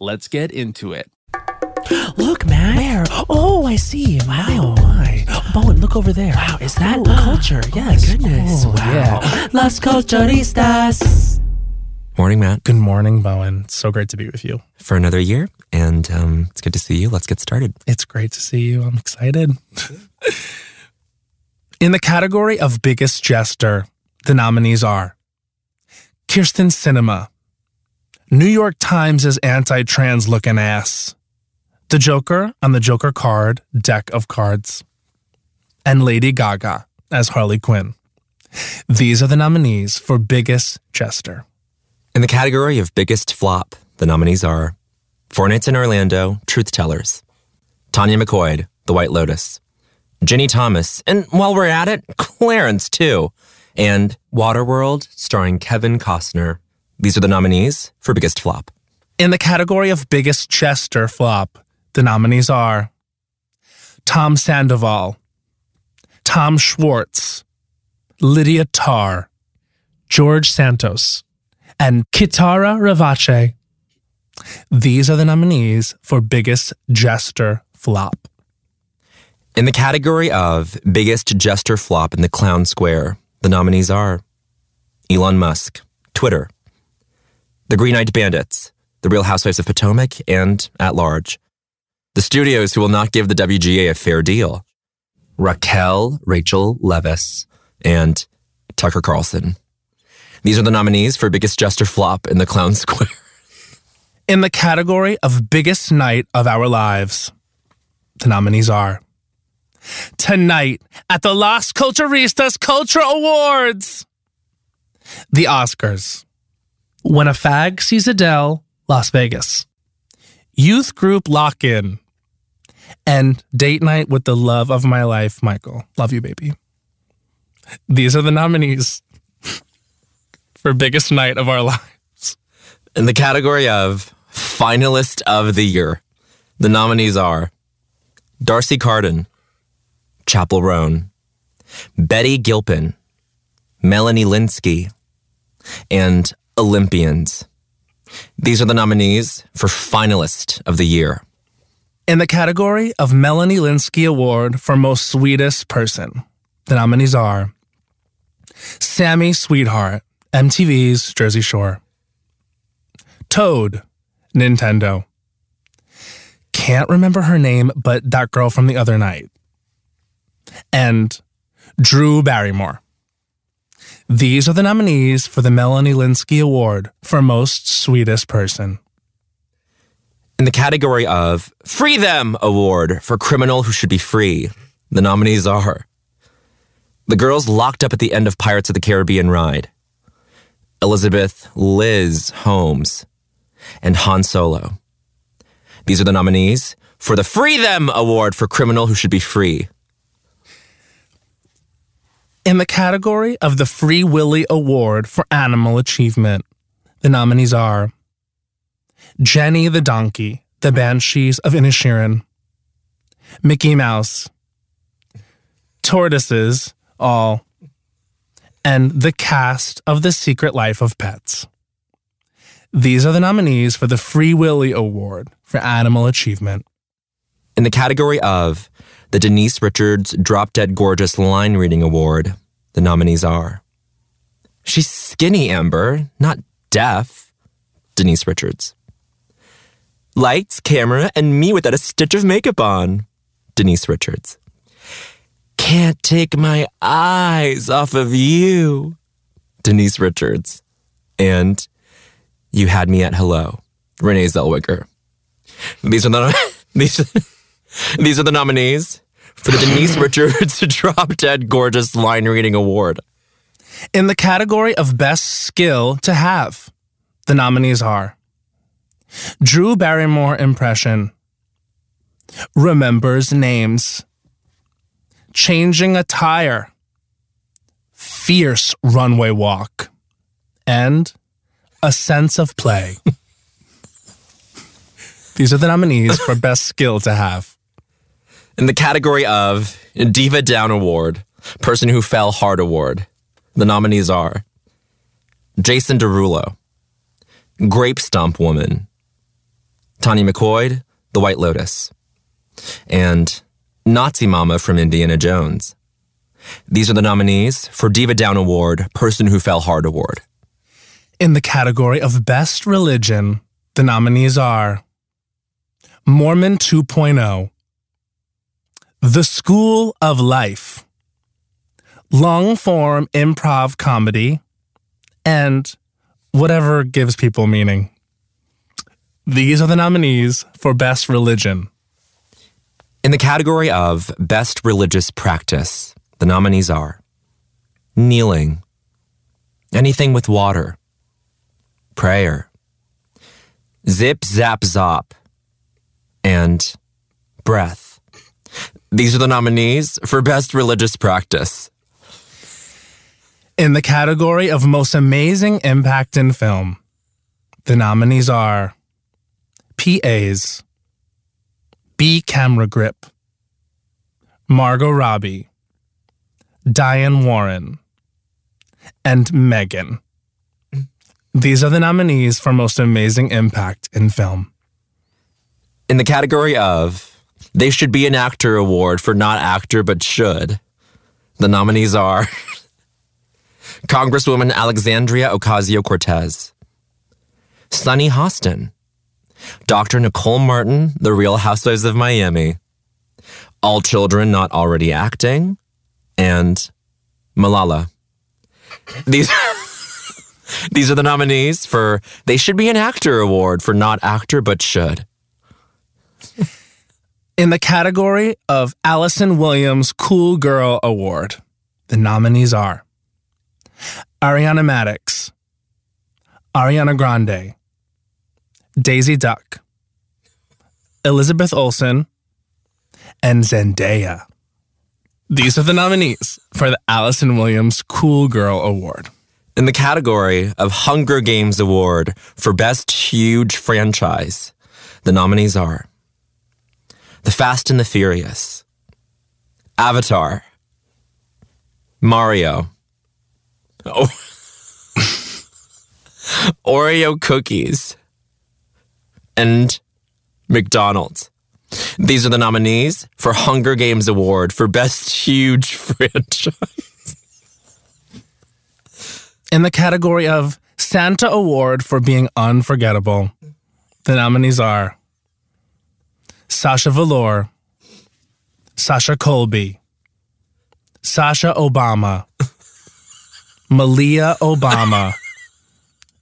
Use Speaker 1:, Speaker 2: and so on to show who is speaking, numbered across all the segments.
Speaker 1: Let's get into it.
Speaker 2: Look, man.
Speaker 3: Where? Oh, I see.
Speaker 2: Wow. Oh, my.
Speaker 3: Bowen, look over there.
Speaker 2: Wow, is that
Speaker 3: Ooh.
Speaker 2: culture?
Speaker 3: Oh,
Speaker 2: yes.
Speaker 3: my goodness.
Speaker 2: Oh,
Speaker 3: wow.
Speaker 2: Yeah. Las Culturistas.
Speaker 4: Morning, Matt.
Speaker 3: Good morning, Bowen. So great to be with you.
Speaker 4: For another year, and um, it's good to see you. Let's get started.
Speaker 3: It's great to see you. I'm excited. In the category of biggest jester, the nominees are Kyrsten Sinema, New York Times' is anti trans looking ass, The Joker on the Joker card deck of cards, and Lady Gaga as Harley Quinn. These are the nominees for biggest jester.
Speaker 4: In the category of biggest flop, the nominees are Four Nights in Orlando, Truth Tellers, Tanya McQuoid, The White Lotus, Jenny Thomas, and while we're at it, Clarence too, and Waterworld, starring Kevin Costner. These are the nominees for biggest flop.
Speaker 3: In the category of biggest jester flop, the nominees are Tom Sandoval, Tom Schwartz, Lydia Tár, George Santos, and Kitara Ravache. These are the nominees for biggest jester flop.
Speaker 4: In the category of biggest jester flop in the clown square, the nominees are Elon Musk, Twitter, The Green Eyed Bandits, The Real Housewives of Potomac, and At Large. The studios who will not give the WGA a fair deal Raquel Rachel Leviss and Tucker Carlson. These are the nominees for biggest jester flop in the clown square.
Speaker 3: In the category of biggest night of our lives, the nominees are Tonight at the Las Culturistas Culture Awards, the Oscars, When a Fag Sees Adele, Las Vegas, Youth Group Lock In, and Date Night with the Love of My Life, Michael. Love you, baby. These are the nominees for biggest night of our lives.
Speaker 4: In the category of finalist of the year, the nominees are D'Arcy Carden, Chappell Roan, Betty Gilpin, Melanie Lynskey, and Olympians. These are the nominees for finalist of the year.
Speaker 3: In the category of Melanie Lynskey Award for Most Sweetest Person, the nominees are Sammy Sweetheart, MTV's Jersey Shore, Toad, Nintendo. Can't remember her name, but that girl from the other night. And Drew Barrymore. These are the nominees for the Melanie Lynskey Award for Most Sweetest Person.
Speaker 4: In the category of Free Them Award for Criminal Who Should Be Free, the nominees are the girls locked up at the end of Pirates of the Caribbean ride, Elizabeth Liz Holmes, and Han Solo. These are the nominees for the Free Them Award for Criminal Who Should Be Free.
Speaker 3: In the category of the Free Willy Award for Animal Achievement, The nominees are Jenny the Donkey, The Banshees of Inisherin, Mickey Mouse, Tortoises, all, and the cast of The Secret Life of Pets. These are the nominees for the Free Willy Award for Animal Achievement.
Speaker 4: In the category of the Denise Richards Drop Dead Gorgeous Line Reading Award, the nominees are She's skinny, Amber, not deaf, Denise Richards. Lights, camera, and me without a stitch of makeup on, Denise Richards. Can't take my eyes off of you, Denise Richards. And You Had Me at Hello, Renee Zellweger. These are the these, these are the nominees for the Denise Richards Drop Dead Gorgeous Line Reading Award.
Speaker 3: In the category of Best Skill to Have, the nominees are Drew Barrymore Impression, Remembers Names, Changing a Tire, Fierce Runway Walk, and A Sense of Play. These are the nominees for Best Skill to Have.
Speaker 4: In the category of Diva Down Award, Person Who Fell Hard Award, the nominees are Jason Derulo, Grape Stomp Woman, Tanya McQuoid, The White Lotus, and Nazi Mama from Indiana Jones. These are the nominees for Diva Down Award, Person Who Fell Hard Award.
Speaker 3: In the category of Best Religion, the nominees are Mormon 2.0, The School of Life, Long Form Improv Comedy, and Whatever Gives People Meaning. These are the nominees for Best Religion.
Speaker 4: In the category of Best Religious Practice, the nominees are Kneeling, Anything with Water, Prayer, Zip Zap Zop, and Breath. These are the nominees for Best Religious Practice.
Speaker 3: In the category of Most Amazing Impact in Film, the nominees are PAs, B Camera Grip, Margot Robbie, Diane Warren, and Megan. These are the nominees for Most Amazing Impact in Film.
Speaker 4: In the category of They Should Be an Actor Award for Not Actor But Should, the nominees are Congresswoman Alexandria Ocasio Cortez, Sunny Hostin, Dr. Nicole Martin, The Real Housewives of Miami, All Children Not Already Acting, and Malala. These, these are the nominees for They Should Be an Actor Award for Not Actor But Should.
Speaker 3: In the category of Allison Williams Cool Girl Award, the nominees are Ariana Madix, Ariana Grande, Daisy Duck, Elizabeth Olsen, and Zendaya. These are the nominees for the Allison Williams Cool Girl Award.
Speaker 4: In the category of Hunger Games Award for Best Huge Franchise, the nominees are The Fast and the Furious, Avatar, Mario, oh, Oreo cookies, and McDonald's. These are the nominees for Hunger Games Award for Best Huge Franchise.
Speaker 3: In the category of Santa Award for being unforgettable, the nominees are Sasha Velour, Sasha Colby, Sasha Obama, Malia Obama,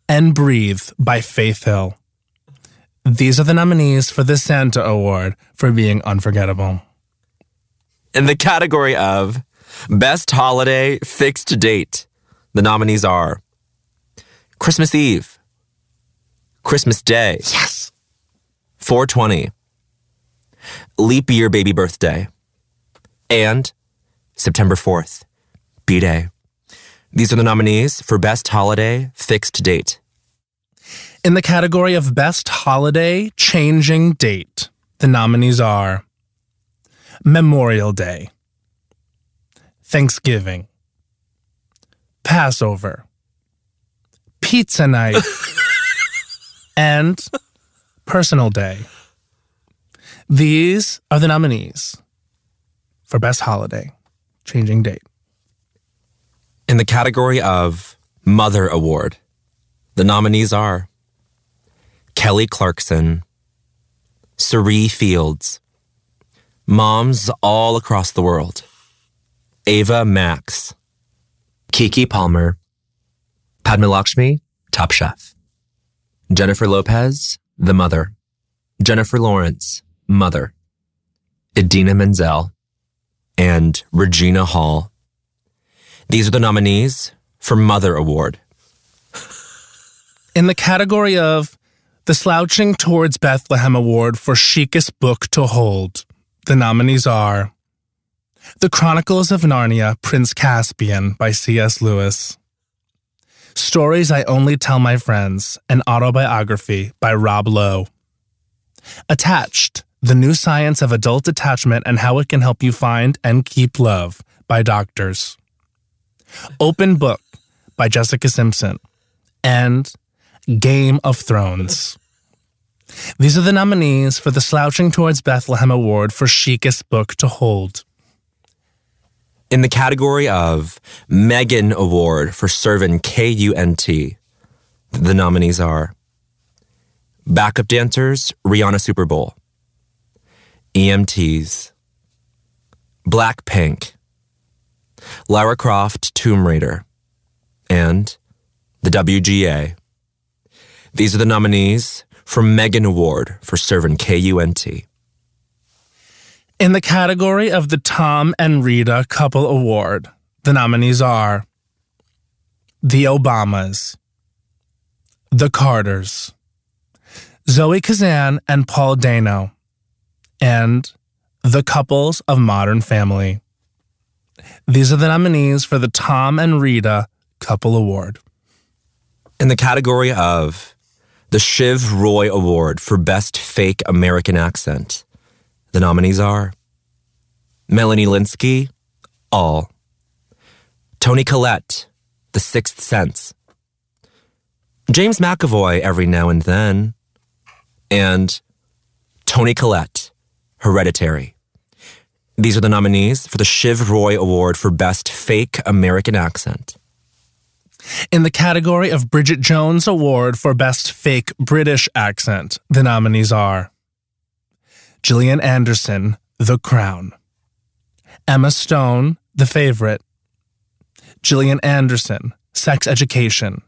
Speaker 3: and Breathe by Faith Hill. These are the nominees for the Santa Award for being unforgettable.
Speaker 4: In the category of Best Holiday Fixed Date, the nominees are Christmas Eve, Christmas Day,
Speaker 3: Yes!
Speaker 4: 420, Leap Year Baby Birthday, and September 4th, B Day. These are the nominees for Best Holiday Fixed Date.
Speaker 3: In the category of Best Holiday Changing Date, the nominees are Memorial Day, Thanksgiving, Passover, Pizza Night, and Personal Day. These are the nominees for Best Holiday Changing Date.
Speaker 4: In the category of Mother Award, the nominees are Kelly Clarkson, Cerie Fields, moms all across the world, Ava Max, Keke Palmer, Padma Lakshmi, Top Chef, Jennifer Lopez, The Mother, Jennifer Lawrence, Mother, Idina Menzel, and Regina Hall. These are the nominees for Mother Award.
Speaker 3: In the category of the Slouching Towards Bethlehem Award for Chicest Book to Hold, the nominees are The Chronicles of Narnia, Prince Caspian by C.S. Lewis, Stories I Only Tell My Friends, an autobiography by Rob Lowe, Attached, The New Science of Adult Attachment and How It Can Help You Find and Keep Love by Doctors, Open Book by Jessica Simpson, and Game of Thrones. These are the nominees for the Slouching Towards Bethlehem Award for Chicest Book to Hold.
Speaker 4: In the category of Megan Award for serving KUNT, the nominees are Backup Dancers, Rihanna Super Bowl, EMTs, Blackpink, Lara Croft Tomb Raider, and the WGA. These are the nominees for Megan Award for serving KUNT.
Speaker 3: In the category of the Tom and Rita Couple Award, the nominees are The Obamas, The Carters, Zoe Kazan and Paul Dano, and The Couples of Modern Family. These are the nominees for the Tom and Rita Couple Award.
Speaker 4: In the category of the Shiv Roy Award for Best Fake American Accent, the nominees are Melanie Lynskey, All, Toni Collette, The Sixth Sense, James McAvoy, Every Now and Then, and Toni Collette, Hereditary. These are the nominees for the Shiv Roy Award for Best Fake American Accent.
Speaker 3: In the category of Bridget Jones Award for Best Fake British Accent, the nominees are Gillian Anderson, The Crown, Emma Stone, The Favorite, Gillian Anderson, Sex Education,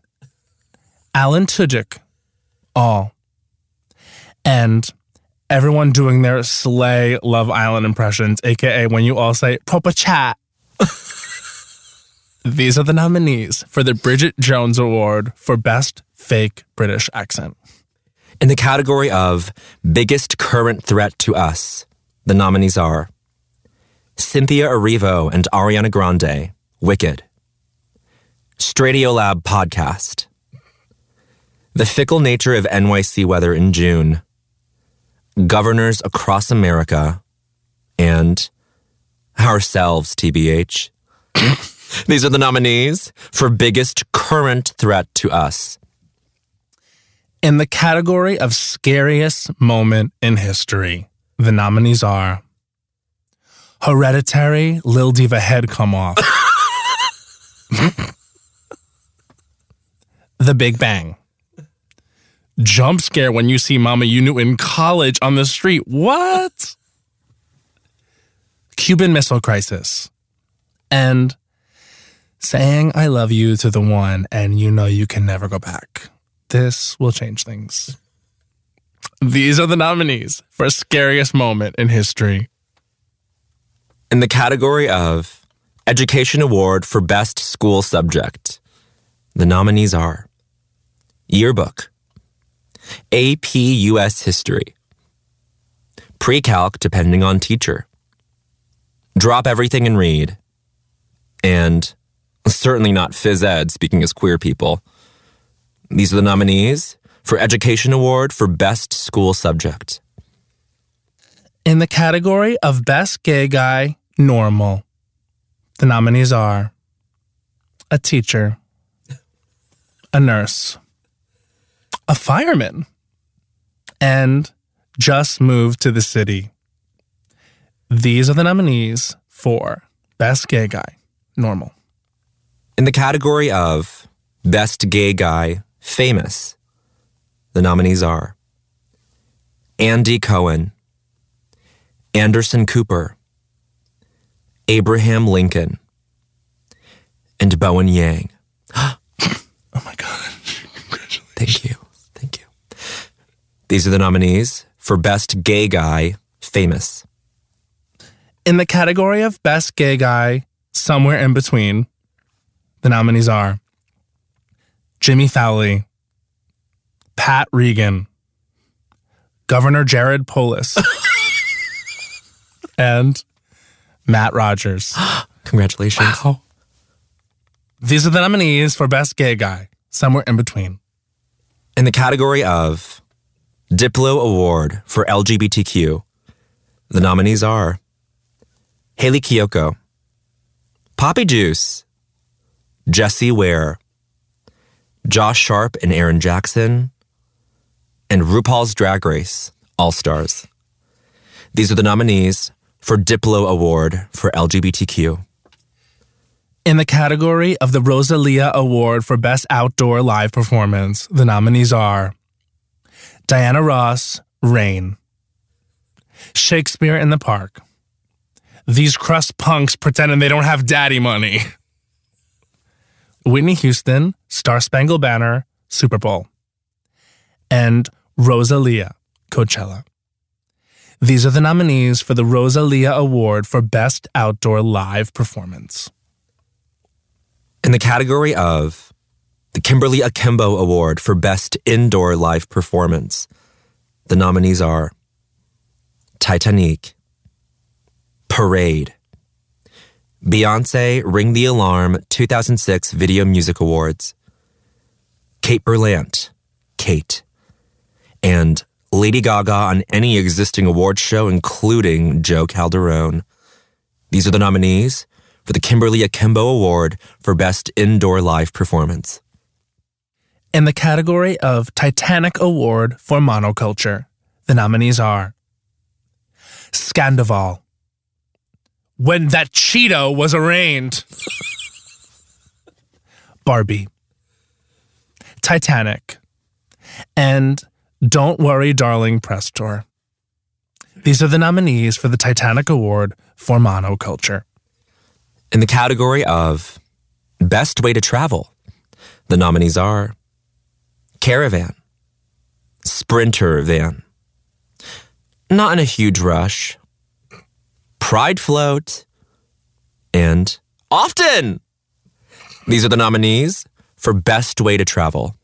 Speaker 3: Alan Tudyk, All, and everyone doing their slay Love Island impressions, aka when you all say proper chat. These are the nominees for the Bridget Jones Award for Best Fake British Accent.
Speaker 4: In the category of Biggest Current Threat to Us, the nominees are Cynthia Erivo and Ariana Grande, Wicked, Stradiolab Podcast, The Fickle Nature of NYC Weather in June, Governors Across America, and Ourselves, TBH. These are the nominees for Biggest Current Threat to Us.
Speaker 3: In the category of Scariest Moment in History, the nominees are Hereditary Lil Diva Head Come Off, The Big Bang, Jump Scare when you see Mama You Knew in college on the street. What? Cuban Missile Crisis, and saying I love you to the one and you know you can never go back. This will change things. These are the nominees for scariest moment in history.
Speaker 4: In the category of Education Award for Best School Subject, the nominees are Yearbook, AP US History, Pre-Calc depending on teacher, Drop Everything and Read, and certainly not phys ed, speaking as queer people. These are the nominees for Education Award for Best School Subject.
Speaker 3: In the category of Best Gay Guy, Normal, the nominees are a teacher, a nurse, a fireman, and just moved to the city. These are the nominees for Best Gay Guy, Normal.
Speaker 4: In the category of Best Gay Guy, Famous, the nominees are Andy Cohen, Anderson Cooper, Abraham Lincoln, and Bowen Yang.
Speaker 3: Oh my God.
Speaker 4: Thank you. Thank you. These are the nominees for Best Gay Guy, Famous.
Speaker 3: In the category of Best Gay Guy, somewhere in between, the nominees are Jimmy Fowlie, Pat Regan, Governor Jared Polis, and Matt Rogers.
Speaker 4: Congratulations. Wow.
Speaker 3: These are the nominees for Best Gay Guy, somewhere in between.
Speaker 4: In the category of Diplo Award for LGBTQ, the nominees are Hayley Kiyoko, Poppy Juice, Jessie Ware, Josh Sharp and Aaron Jackson, and RuPaul's Drag Race All Stars. These are the nominees for Diplo Award for LGBTQ.
Speaker 3: In the category of the Rosalia Award for Best Outdoor Live Performance, the nominees are Diana Ross, Rain, Shakespeare in the Park, These Crust Punks Pretending They Don't Have Daddy Money, Whitney Houston, Star Spangled Banner, Super Bowl, and Rosalia, Coachella. These are the nominees for the Rosalia Award for Best Outdoor Live Performance.
Speaker 4: In the category of the Kimberly Akimbo Award for Best Indoor Live Performance, the nominees are Titanic, Parade, Beyonce Ring the Alarm 2006 Video Music Awards, Kate Berlant, Kate, and Lady Gaga on any existing award show, including Jo Calderone. These are the nominees for the Kimberly Akimbo Award for Best Indoor Live Performance.
Speaker 3: In the category of Titanic Award for Monoculture, the nominees are Scandoval, When That Cheeto Was Arraigned, Barbie, Titanic, and Don't Worry, Darling Press Tour. These are the nominees for the Titanic Award for Monoculture.
Speaker 4: In the category of Best Way to Travel, the nominees are Caravan, Sprinter Van, Not in a Huge Rush, Pride Float, and Often. These are the nominees for Best Way to Travel.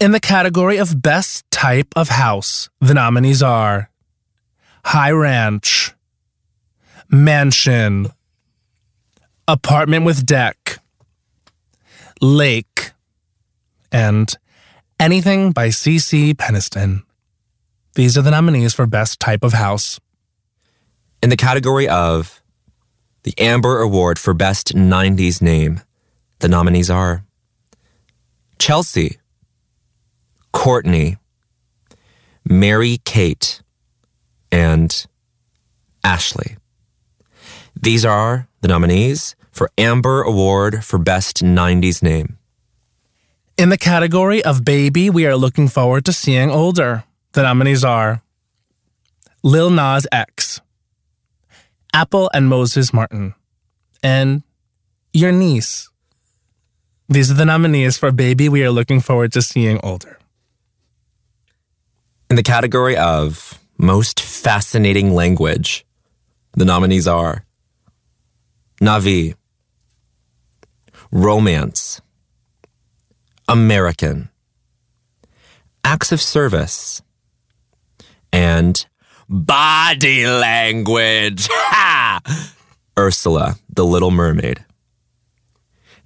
Speaker 3: In the category of Best Type of House, the nominees are High Ranch, Mansion, Apartment with Deck, Lake, and Anything by C.C. Peniston. These are the nominees for Best Type of House.
Speaker 4: In the category of the Amber Award for Best 90s Name, the nominees are Chelsea, Courtney, Mary Kate, and Ashley. These are the nominees for Amber Award for Best 90s Name.
Speaker 3: In the category of Baby, we are looking forward to seeing older. The nominees are Lil Nas X, Apple and Moses Martin, and your niece. These are the nominees for Baby We Are Looking Forward to Seeing Older.
Speaker 4: In the category of Most Fascinating Language, the nominees are Navi, Romance, American, Acts of Service, and Body Language. Ursula, the Little Mermaid.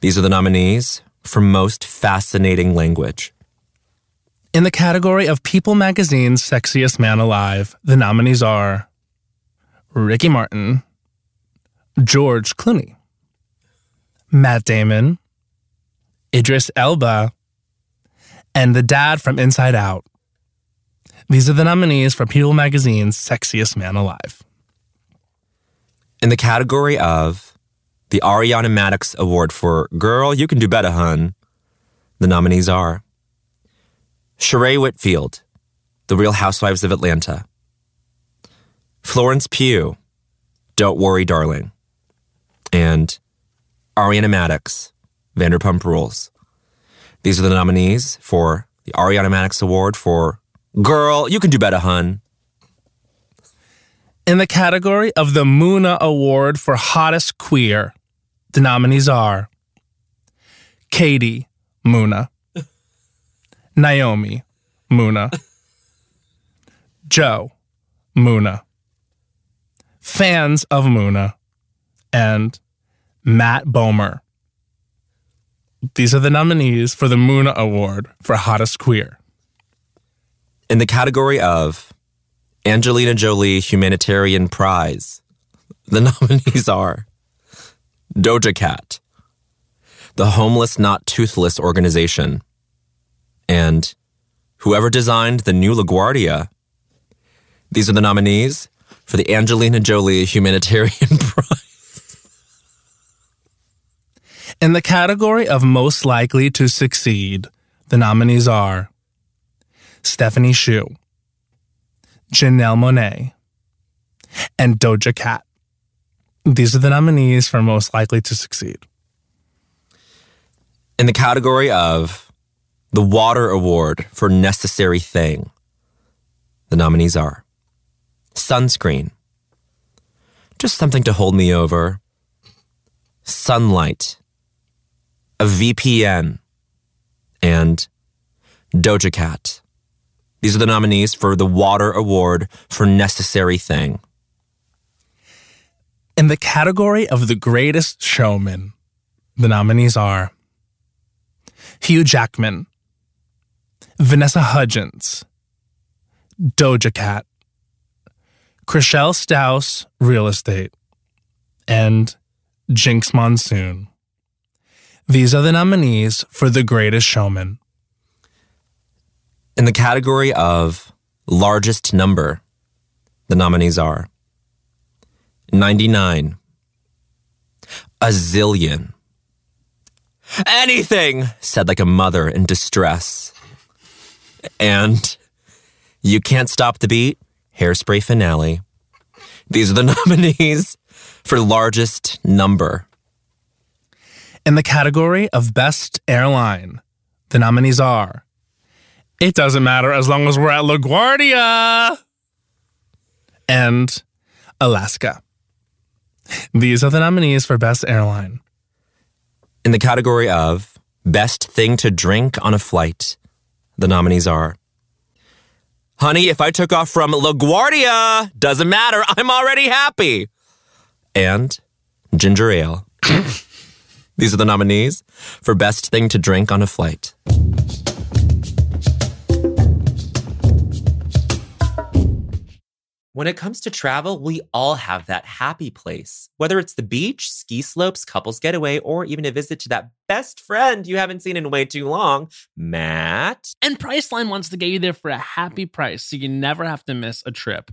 Speaker 4: These are the nominees for Most Fascinating Language.
Speaker 3: In the category of People Magazine's Sexiest Man Alive, the nominees are Ricky Martin, George Clooney, Matt Damon, Idris Elba, and the dad from Inside Out. These are the nominees for People Magazine's Sexiest Man Alive.
Speaker 4: In the category of the Ariana Madix Award for Girl, You Can Do Better, Hun, the nominees are Sheree Whitfield, The Real Housewives of Atlanta, Florence Pugh, Don't Worry, Darling, and Ariana Madix, Vanderpump Rules. These are the nominees for the Ariana Madix Award for Girl, You Can Do Better, Hun.
Speaker 3: In the category of the Muna Award for Hottest Queer, the nominees are Katie Muna, Naomi Muna, Joe Muna, fans of Muna, and Matt Bomer. These are the nominees for the Muna Award for Hottest Queer.
Speaker 4: In the category of Angelina Jolie Humanitarian Prize, the nominees are Doja Cat, the Homeless Not Toothless Organization, and whoever designed the new LaGuardia. These are the nominees for the Angelina Jolie Humanitarian Prize.
Speaker 3: In the category of most likely to succeed, the nominees are Stephanie Hsu, Janelle Monáe, and Doja Cat. These are the nominees for most likely to succeed.
Speaker 4: In the category of the Water Award for Necessary Thing, the nominees are Sunscreen, just something to hold me over, Sunlight, a VPN, and Doja Cat. These are the nominees for the Water Award for Necessary Thing.
Speaker 3: In the category of the greatest showman, the nominees are Hugh Jackman, Vanessa Hudgens, Doja Cat, Chrishell Stause, Real Estate, and Jinkx Monsoon. These are the nominees for the greatest showman.
Speaker 4: In the category of largest number, the nominees are 99, a zillion, anything, said like a mother in distress, and you can't stop the beat, hairspray finale. These are the nominees for largest number.
Speaker 3: In the category of Best Airline, the nominees are It Doesn't Matter as long as we're at LaGuardia and Alaska. These are the nominees for Best Airline.
Speaker 4: In the category of best thing to drink on a flight, the nominees are Honey, if I took off from LaGuardia, doesn't matter, I'm already happy. And ginger ale. These are the nominees for best thing to drink on a flight.
Speaker 5: When it comes to travel, we all have that happy place. Whether it's the beach, ski slopes, couples getaway, or even a visit to that best friend you haven't seen in way too long, Matt.
Speaker 1: And Priceline wants to get you there for a happy price so you never have to miss a trip.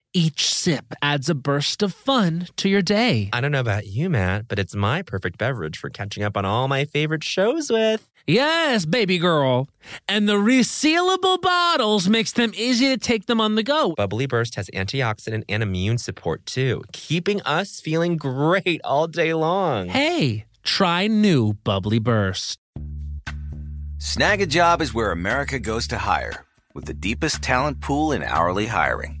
Speaker 1: Each sip adds a burst of fun to your day.
Speaker 4: I don't know about you, Matt, but it's my perfect beverage for catching up on all my favorite shows with.
Speaker 1: Yes, baby girl. And the resealable bottles makes them easy to take them on the go.
Speaker 4: Bubbly Burst has antioxidant and immune support too, keeping us feeling great all day long.
Speaker 1: Hey, try new Bubbly Burst.
Speaker 6: Snag a job is where America goes to hire, with the deepest talent pool in hourly hiring.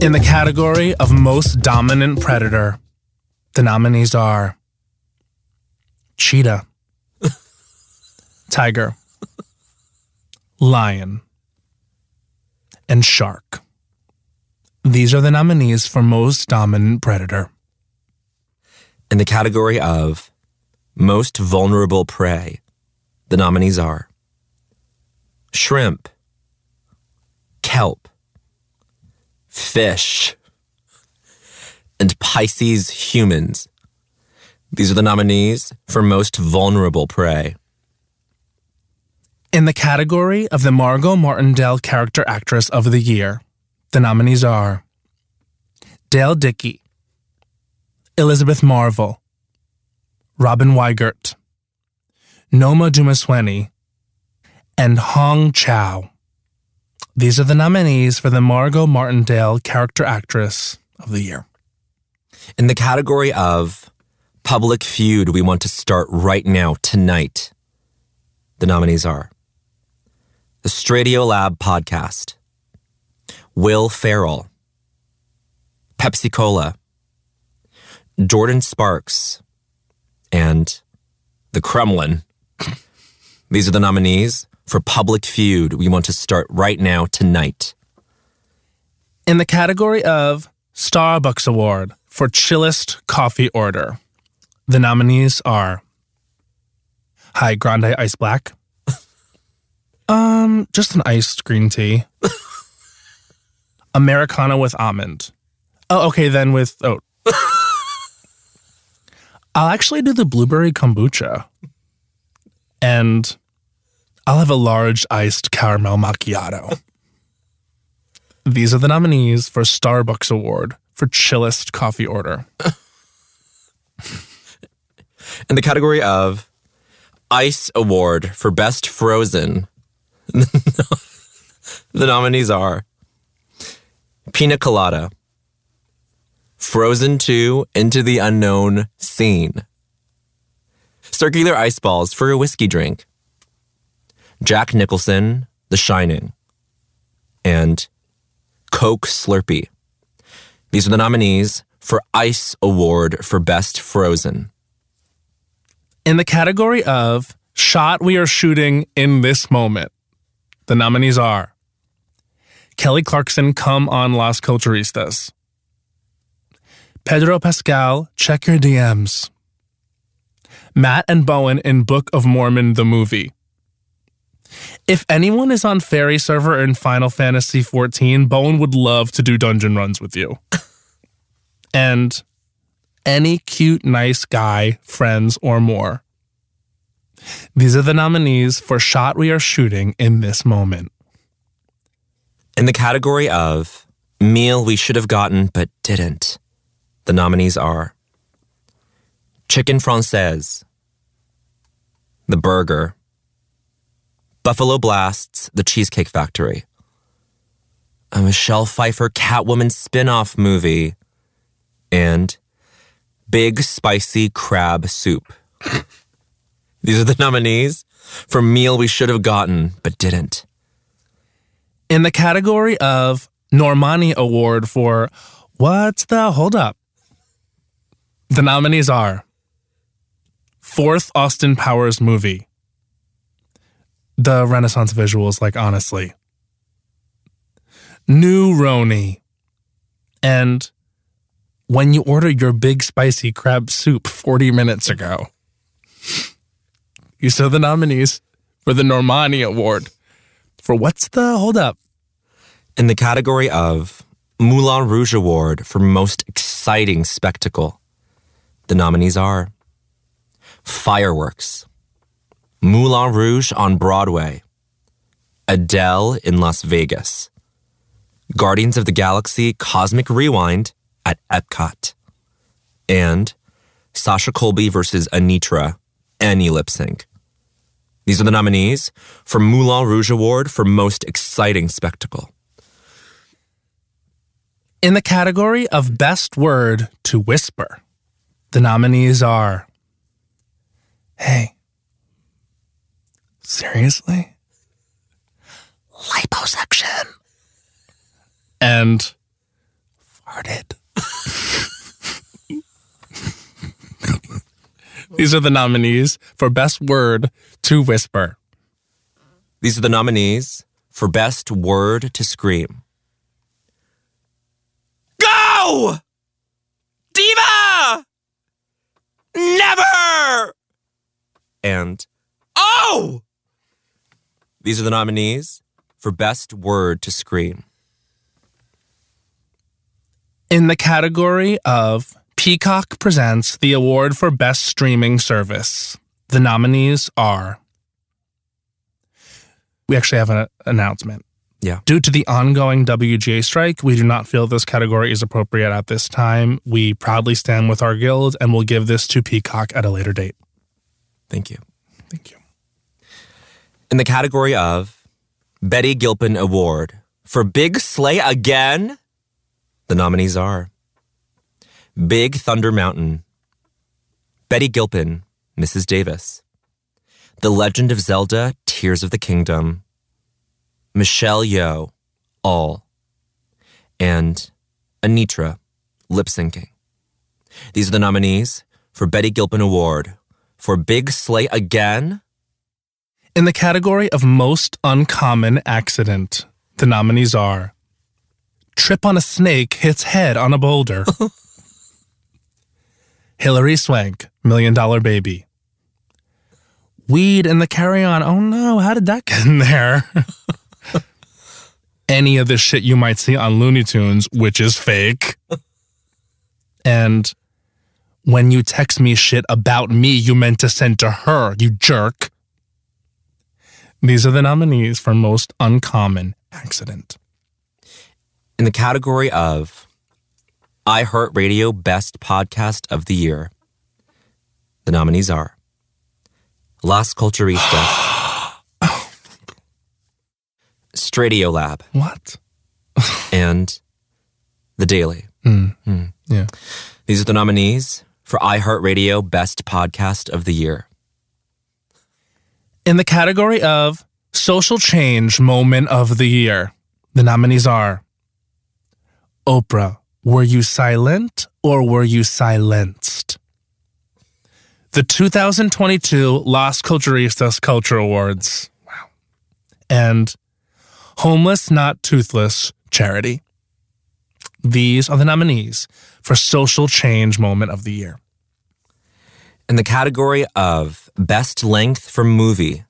Speaker 3: In the category of most dominant predator, the nominees are cheetah, tiger, lion, and shark. These are the nominees for most dominant predator.
Speaker 4: In the category of most vulnerable prey, the nominees are shrimp, kelp, fish, and Pisces humans. These are the nominees for most vulnerable prey.
Speaker 3: In the category of the Margot Martindale Character Actress of the Year, the nominees are Dale Dickey, Elizabeth Marvel, Robin Weigert, Noma Dumezweni, and Hong Chau. These are the nominees for the Margot Martindale Character Actress of the Year.
Speaker 4: In the category of public feud we want to start right now, tonight, the nominees are the Stradio Lab podcast, Will Ferrell, Pepsi Cola, Jordin Sparks, and the Kremlin. These are the nominees for Public Feud we want to start right now, tonight.
Speaker 3: In the category of Starbucks Award for Chillest Coffee Order, the nominees are High Grande Ice Black. um, just an iced green tea. Americano with almond. Oh, okay, then with oat. I'll actually do the blueberry kombucha. And I'll have a large iced caramel macchiato. These are the nominees for Starbucks Award for Chillest Coffee Order.
Speaker 4: In the category of Ice Award for Best Frozen, the nominees are Pina Colada, Frozen 2 Into the Unknown Scene, Circular Ice Balls for a Whiskey Drink, Jack Nicholson, The Shining, and Coke Slurpee. These are the nominees for Ice Award for Best Frozen.
Speaker 3: In the category of Shot We Are Shooting in This Moment, the nominees are Kelly Clarkson, Come on Las Culturistas, Pedro Pascal, Check Your DMs, Matt and Bowen in Book of Mormon, the movie. If anyone is on Fairy Server in Final Fantasy XIV, Bowen would love to do dungeon runs with you. and any cute, nice guy, friends, or more. These are the nominees for Shot We Are Shooting in This Moment.
Speaker 4: In the category of Meal We Should Have Gotten But Didn't, the nominees are Chicken Francaise, The Burger, Buffalo Blast's The Cheesecake Factory, a Michelle Pfeiffer Catwoman spin off movie, and Big Spicy Crab Soup. These are the nominees for Meal We Should Have Gotten But Didn't.
Speaker 3: In the category of Normani Award for What's the Hold Up? The nominees are Fourth Austin Powers movie. The Renaissance visuals, like honestly. New Roni. And when you ordered your big spicy crab soup 40 minutes ago. You saw the nominees for the Normani Award for what's the hold up?
Speaker 4: In the category of Moulin Rouge Award for Most Exciting Spectacle, the nominees are Fireworks, Moulin Rouge on Broadway, Adele in Las Vegas, Guardians of the Galaxy Cosmic Rewind at Epcot, and Sasha Colby versus Anetra, any lip sync. These are the nominees for Moulin Rouge Award for Most Exciting Spectacle.
Speaker 3: In the category of Best Word to Whisper, the nominees are Hey, seriously? Liposuction. And farted. These are the nominees for Best Word to Whisper.
Speaker 4: These are the nominees for Best Word to Scream. Go! Diva! Never! And Oh! These are the nominees for Best Word to Scream.
Speaker 3: In the category of Peacock presents the award for Best Streaming Service, the nominees are. We actually have an announcement.
Speaker 4: Yeah.
Speaker 3: Due to the ongoing WGA strike, we do not feel this category is appropriate at this time. We proudly stand with our guild and will give this to Peacock at a later date.
Speaker 4: Thank you.
Speaker 3: Thank you.
Speaker 4: In the category of Betty Gilpin Award for Big Slay Again, the nominees are Big Thunder Mountain, Betty Gilpin, Mrs. Davis, The Legend of Zelda Tears of the Kingdom, Michelle Yeoh, All, and Anetra, Lip Syncing. These are the nominees for Betty Gilpin Award for Big Slay Again.
Speaker 3: In the category of Most Uncommon Accident, the nominees are Trip on a Snake Hits Head on a Boulder, Hilary Swank, Million Dollar Baby, Weed in the Carry On. Oh no, how did that get in there? Any of the shit you might see on Looney Tunes, which is fake. and when you text me shit about me, you meant to send to her, you jerk. These are the nominees for Most Uncommon Accident.
Speaker 4: In the category of iHeartRadio Best Podcast of the Year, the nominees are Las Culturistas, Stradio Lab,
Speaker 3: What?
Speaker 4: and The Daily.
Speaker 3: Mm. Yeah.
Speaker 4: These are the nominees for iHeartRadio Best Podcast of the Year.
Speaker 3: In the category of Social Change Moment of the Year, the nominees are Oprah, were you silent or were you silenced? The 2022 Las Culturistas Culture Awards. Wow. And Homeless Not Toothless Charity. These are the nominees for Social Change Moment of the Year.
Speaker 4: In the category of Best Length for Movie,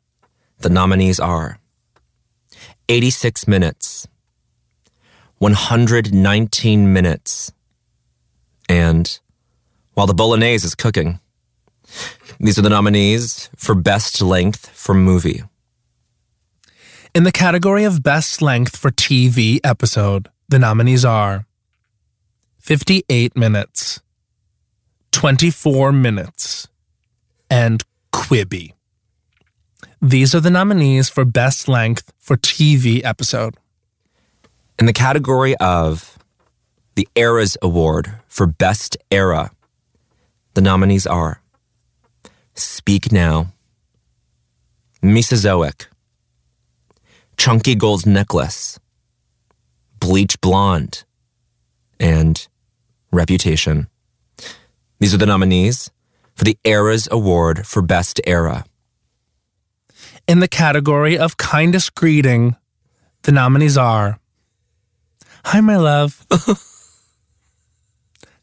Speaker 4: the nominees are 86 minutes, 119 minutes, and While the Bolognese is Cooking. These are the nominees for Best Length for Movie.
Speaker 3: In the category of Best Length for TV Episode, the nominees are 58 minutes, 24 minutes, and Quibi. These are the nominees for Best Length for TV episode.
Speaker 4: In the category of the Eras Award for Best Era, the nominees are Speak Now, Mesozoic, Chunky Gold Necklace, Bleach Blonde, and Reputation. These are the nominees for the Eras Award for Best Era.
Speaker 3: In the category of Kindest Greeting, the nominees are Hi, my love.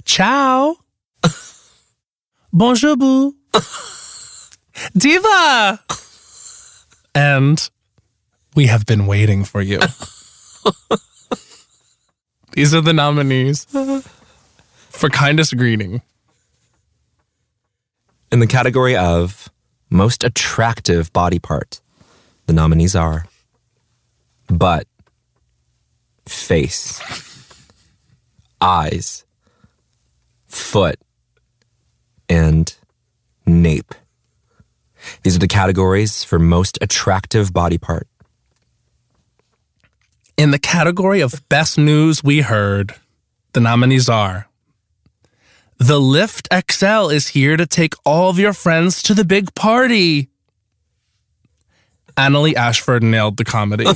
Speaker 3: Ciao. Bonjour, boo. Diva. And we have been waiting for you. These are the nominees for Kindest Greeting.
Speaker 4: In the category of Most Attractive Body Part, the nominees are Butt, Face, Eyes, Foot, and Nape. These are the categories for Most Attractive Body Part.
Speaker 3: In the category of Best News We Heard, the nominees are The Lyft XL is here to take all of your friends to the big party. Annaleigh Ashford nailed the comedy.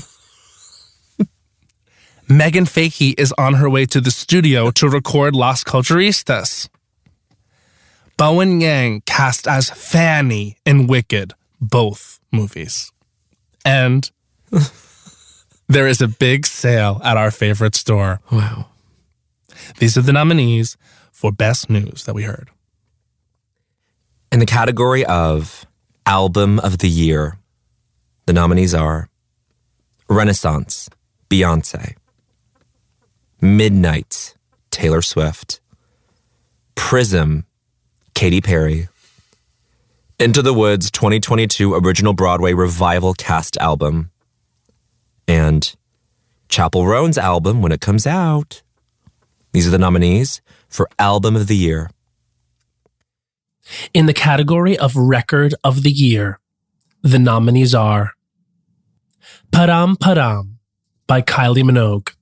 Speaker 3: Meghann Fahy is on her way to the studio to record Las Culturistas. Bowen Yang cast as Pfannee in Wicked, both movies. And there is a big sale at our favorite store.
Speaker 4: Wow.
Speaker 3: These are the nominees for Best News that we heard.
Speaker 4: In the category of Album of the Year, the nominees are Renaissance, Beyonce, Midnight, Taylor Swift, Prism, Katy Perry, Into the Woods 2022 Original Broadway Revival Cast Album, and Chappell Roan's album when it comes out. These are the nominees for Album of the Year.
Speaker 1: In the category of Record of the Year, the nominees are Padam Padam by Kylie Minogue,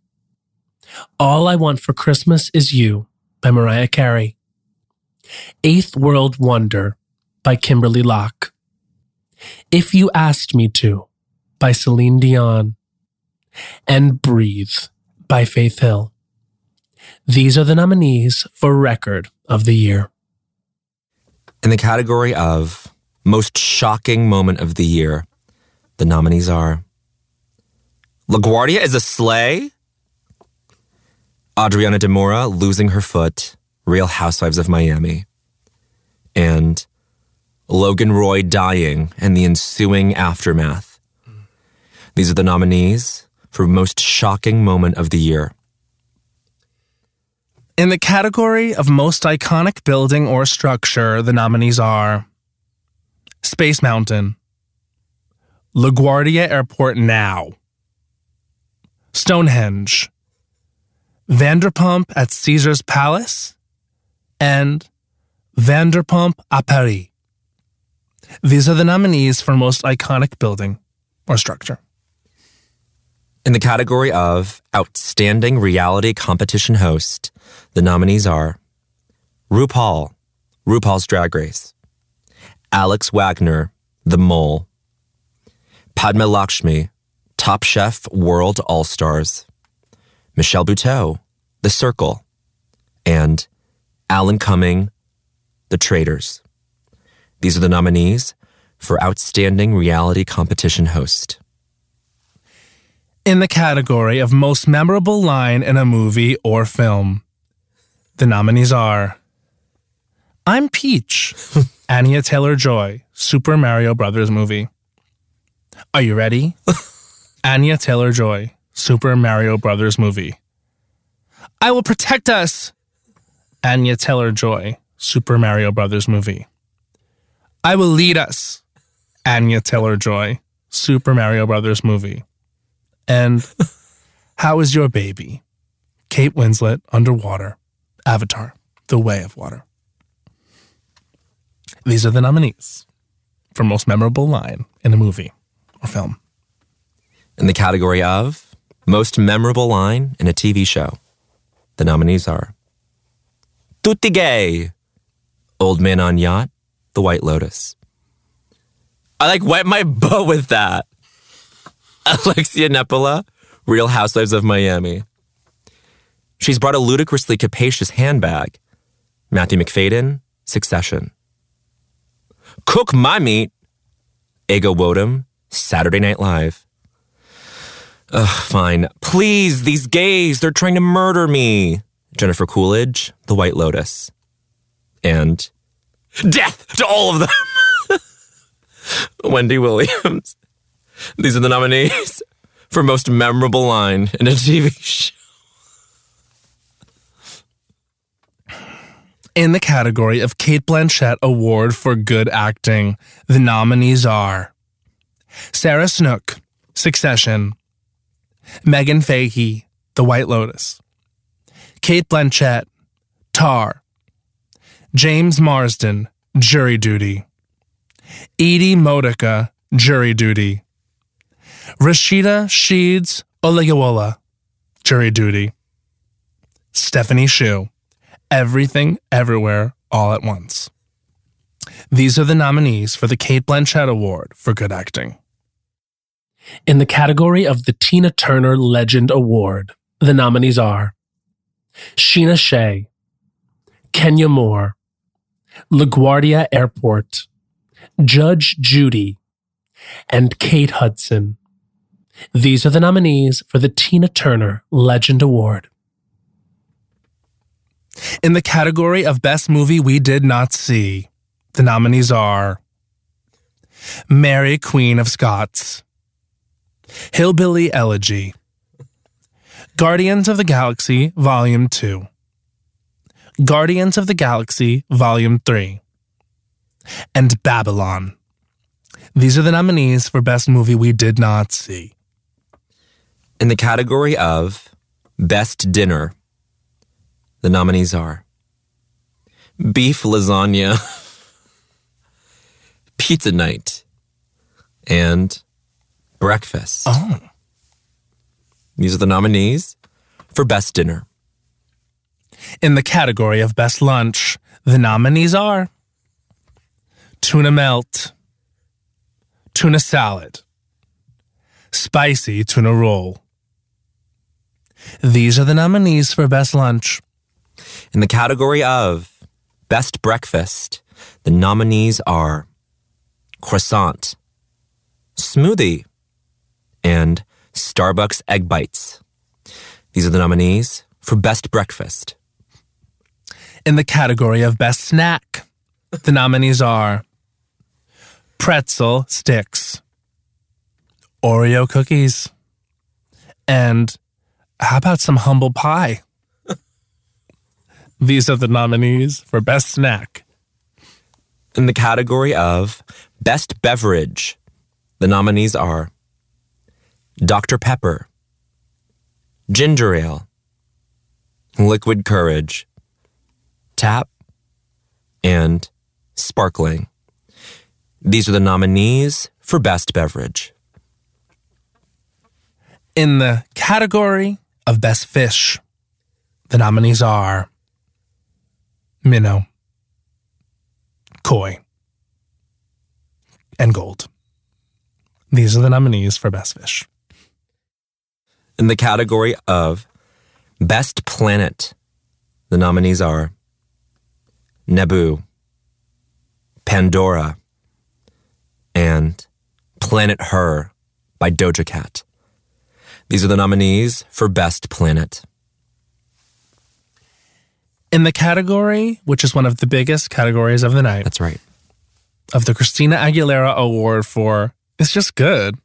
Speaker 1: All I Want for Christmas Is You by Mariah Carey, Eighth World Wonder by Kimberly Locke, If You Asked Me To by Celine Dion, and Breathe by Faith Hill. These are the nominees for Record of the Year.
Speaker 4: In the category of Most Shocking Moment of the Year, the nominees are LaGuardia is a sleigh, Adriana de Moura losing her foot, Real Housewives of Miami, and Logan Roy dying and the ensuing aftermath. These are the nominees for Most Shocking Moment of the Year.
Speaker 3: In the category of most iconic building or structure, the nominees are Space Mountain, LaGuardia Airport Now, Stonehenge, Vanderpump at Caesar's Palace, and Vanderpump à Paris. These are the nominees for most iconic building or structure.
Speaker 4: In the category of Outstanding Reality Competition Host, the nominees are RuPaul, RuPaul's Drag Race, Alex Wagner, The Mole, Padma Lakshmi, Top Chef World All Stars, Michelle Buteau, The Circle, and Alan Cumming, The Traitors. These are the nominees for Outstanding Reality Competition Host.
Speaker 3: In the category of most memorable line in a movie or film, the nominees are I'm Peach, Anya Taylor Joy, Super Mario Brothers movie. Are you ready? Anya Taylor Joy, Super Mario Brothers movie. I will protect us. Anya Taylor Joy, Super Mario Brothers movie. I will lead us. Anya Taylor Joy, Super Mario Brothers movie. And how is your baby? Kate Winslet, Underwater, Avatar, The Way of Water. These are the nominees for most memorable line in a movie or film.
Speaker 4: In the category of most memorable line in a TV show, the nominees are Tutti Gay, Old Man on Yacht, The White Lotus. I like wet my butt with that. Alexia Nepola, Real Housewives of Miami. She's brought a ludicrously capacious handbag. Matthew Macfadyen, Succession. Cook My Meat, Ego Nwodim, Saturday Night Live. Ugh, fine. Please, these gays, they're trying to murder me. Jennifer Coolidge, The White Lotus. And death to all of them. Wendy Williams. These are the nominees for most memorable line in a TV show.
Speaker 3: In the category of Cate Blanchett Award for Good Acting, the nominees are Sarah Snook, Succession, Meghann Fahy, The White Lotus, Cate Blanchett, Tár, James Marsden, Jury Duty, Edy Modica, Jury Duty, Rashida Sheedz Olayiwola, Jury Duty, Stephanie Hsu, Everything, Everywhere, All at Once. These are the nominees for the Cate Blanchett Award for Good Acting.
Speaker 1: In the category of the Tina Turner Legend Award, the nominees are Sheena Shea, Kenya Moore, LaGuardia Airport, Judge Judy, and Kate Hudson. These are the nominees for the Tina Turner Legend Award.
Speaker 3: In the category of Best Movie We Did Not See, the nominees are Mary, Queen of Scots, Hillbilly Elegy, Guardians of the Galaxy Volume 2, Guardians of the Galaxy Volume 3, and Babylon. These are the nominees for Best Movie We Did Not See.
Speaker 4: In the category of Best Dinner, the nominees are Beef Lasagna, Pizza Night, and Breakfast.
Speaker 3: Oh.
Speaker 4: These are the nominees for Best Dinner.
Speaker 3: In the category of Best Lunch, the nominees are Tuna Melt, Tuna Salad, Spicy Tuna Roll. These are the nominees for Best Lunch.
Speaker 4: In the category of Best Breakfast, the nominees are Croissant, Smoothie, and Starbucks Egg Bites. These are the nominees for Best Breakfast.
Speaker 3: In the category of Best Snack, the nominees are Pretzel Sticks, Oreo Cookies, and how about some humble pie? These are the nominees for Best Snack.
Speaker 4: In the category of Best Beverage, the nominees are Dr. Pepper, Ginger Ale, Liquid Courage, Tap, and Sparkling. These are the nominees for Best Beverage.
Speaker 3: In the category of Best Fish, the nominees are Minnow, Koi, and Gold. These are the nominees for Best Fish.
Speaker 4: In the category of Best Planet, the nominees are Naboo, Pandora, and Planet Her by Doja Cat. These are the nominees for Best Planet.
Speaker 3: In the category, which is one of the biggest categories of the night,
Speaker 4: That's right.
Speaker 3: of the Christina Aguilera Award for It's Just Good,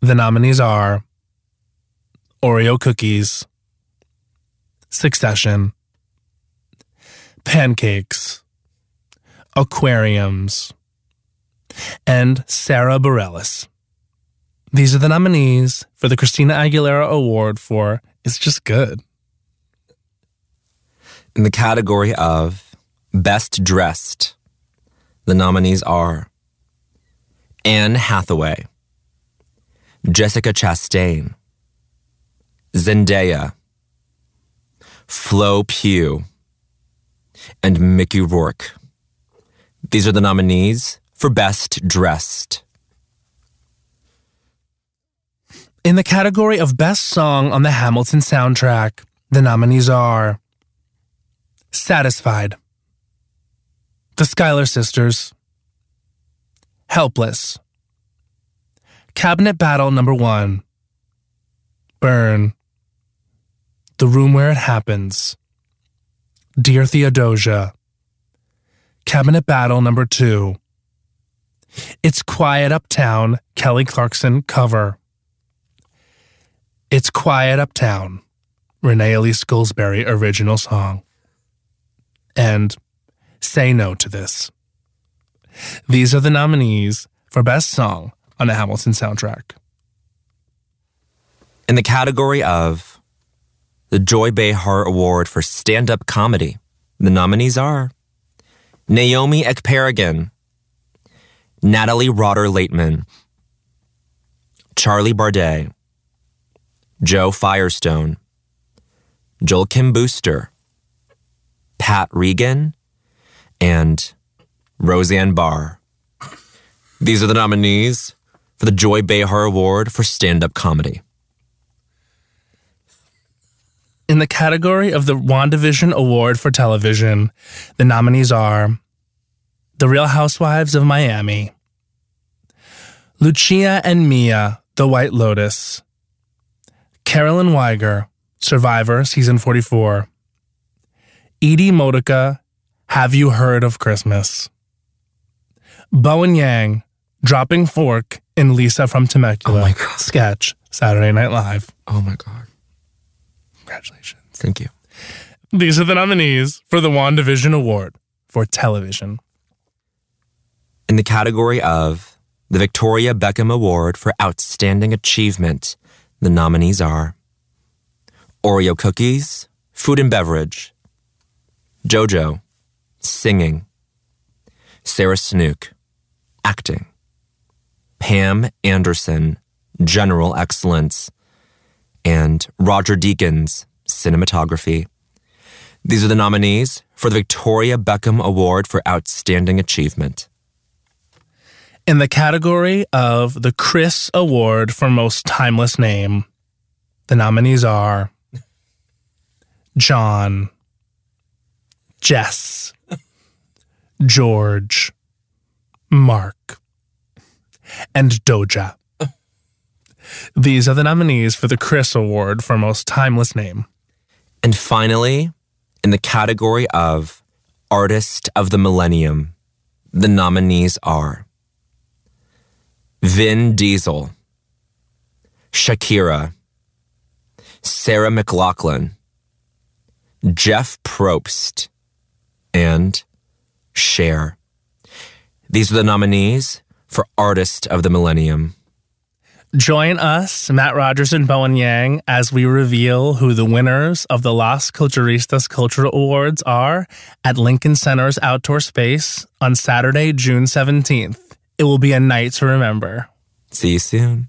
Speaker 3: the nominees are Oreo Cookies, Succession, Pancakes, Aquariums, and Sara Bareilles. These are the nominees for the Christina Aguilera Award for It's Just Good.
Speaker 4: In the category of Best Dressed, the nominees are Anne Hathaway, Jessica Chastain, Zendaya, Flo Pugh, and Mickey Rourke. These are the nominees for Best Dressed.
Speaker 3: In the category of Best Song on the Hamilton soundtrack, the nominees are Satisfied, The Schuyler Sisters, Helpless, Cabinet Battle Number One, Burn, The Room Where It Happens, Dear Theodosia, Cabinet Battle Number Two, It's Quiet Uptown, Kelly Clarkson cover. It's Quiet Uptown, Renee Elise Goldsberry original song. And Say No to This. These are the nominees for Best Song on the Hamilton soundtrack.
Speaker 4: In the category of the Joy Behar Award for Stand Up Comedy, the nominees are Naomi Ekperigin, Natalie Rotter Laitman, Charlie Bardey, Joe Firestone, Joel Kim Booster, Pat Regan, and Roseanne Barr. These are the nominees for the Joy Behar Award for Stand Up Comedy.
Speaker 3: In the category of the WandaVision Award for Television, the nominees are The Real Housewives of Miami, Lucia and Mia, The White Lotus, Carolyn Wiger, Survivor, Season 44, Edy Modica, Have You Heard of Christmas, Bowen Yang, Dropping Fork in Lisa from Temecula
Speaker 4: Oh my God.
Speaker 3: sketch, Saturday Night Live.
Speaker 4: Oh my God.
Speaker 3: Congratulations.
Speaker 4: Thank you.
Speaker 3: These are the nominees for the WandaVision Award for television.
Speaker 4: In the category of the Victoria Beckham Award for Outstanding Achievement, the nominees are Oreo Cookies, Food and Beverage, JoJo, Singing, Sarah Snook, Acting, Pam Anderson, General Excellence, and Roger Deakins, Cinematography. These are the nominees for the Victoria Beckham Award for Outstanding Achievement.
Speaker 3: In the category of the Chris Award for Most Timeless Name, the nominees are John, Jess, George, Mark, and Doja. These are the nominees for the Chris Award for Most Timeless Name.
Speaker 4: And finally, in the category of Artist of the Millennium, the nominees are Vin Diesel, Shakira, Sarah McLachlan, Jeff Probst, and Cher. These are the nominees for Artist of the Millennium.
Speaker 3: Join us, Matt Rogers and Bowen Yang, as we reveal who the winners of the Las Culturistas Cultural Awards are at Lincoln Center's outdoor space on Saturday, June 17th. It will be a night to remember.
Speaker 4: See you soon.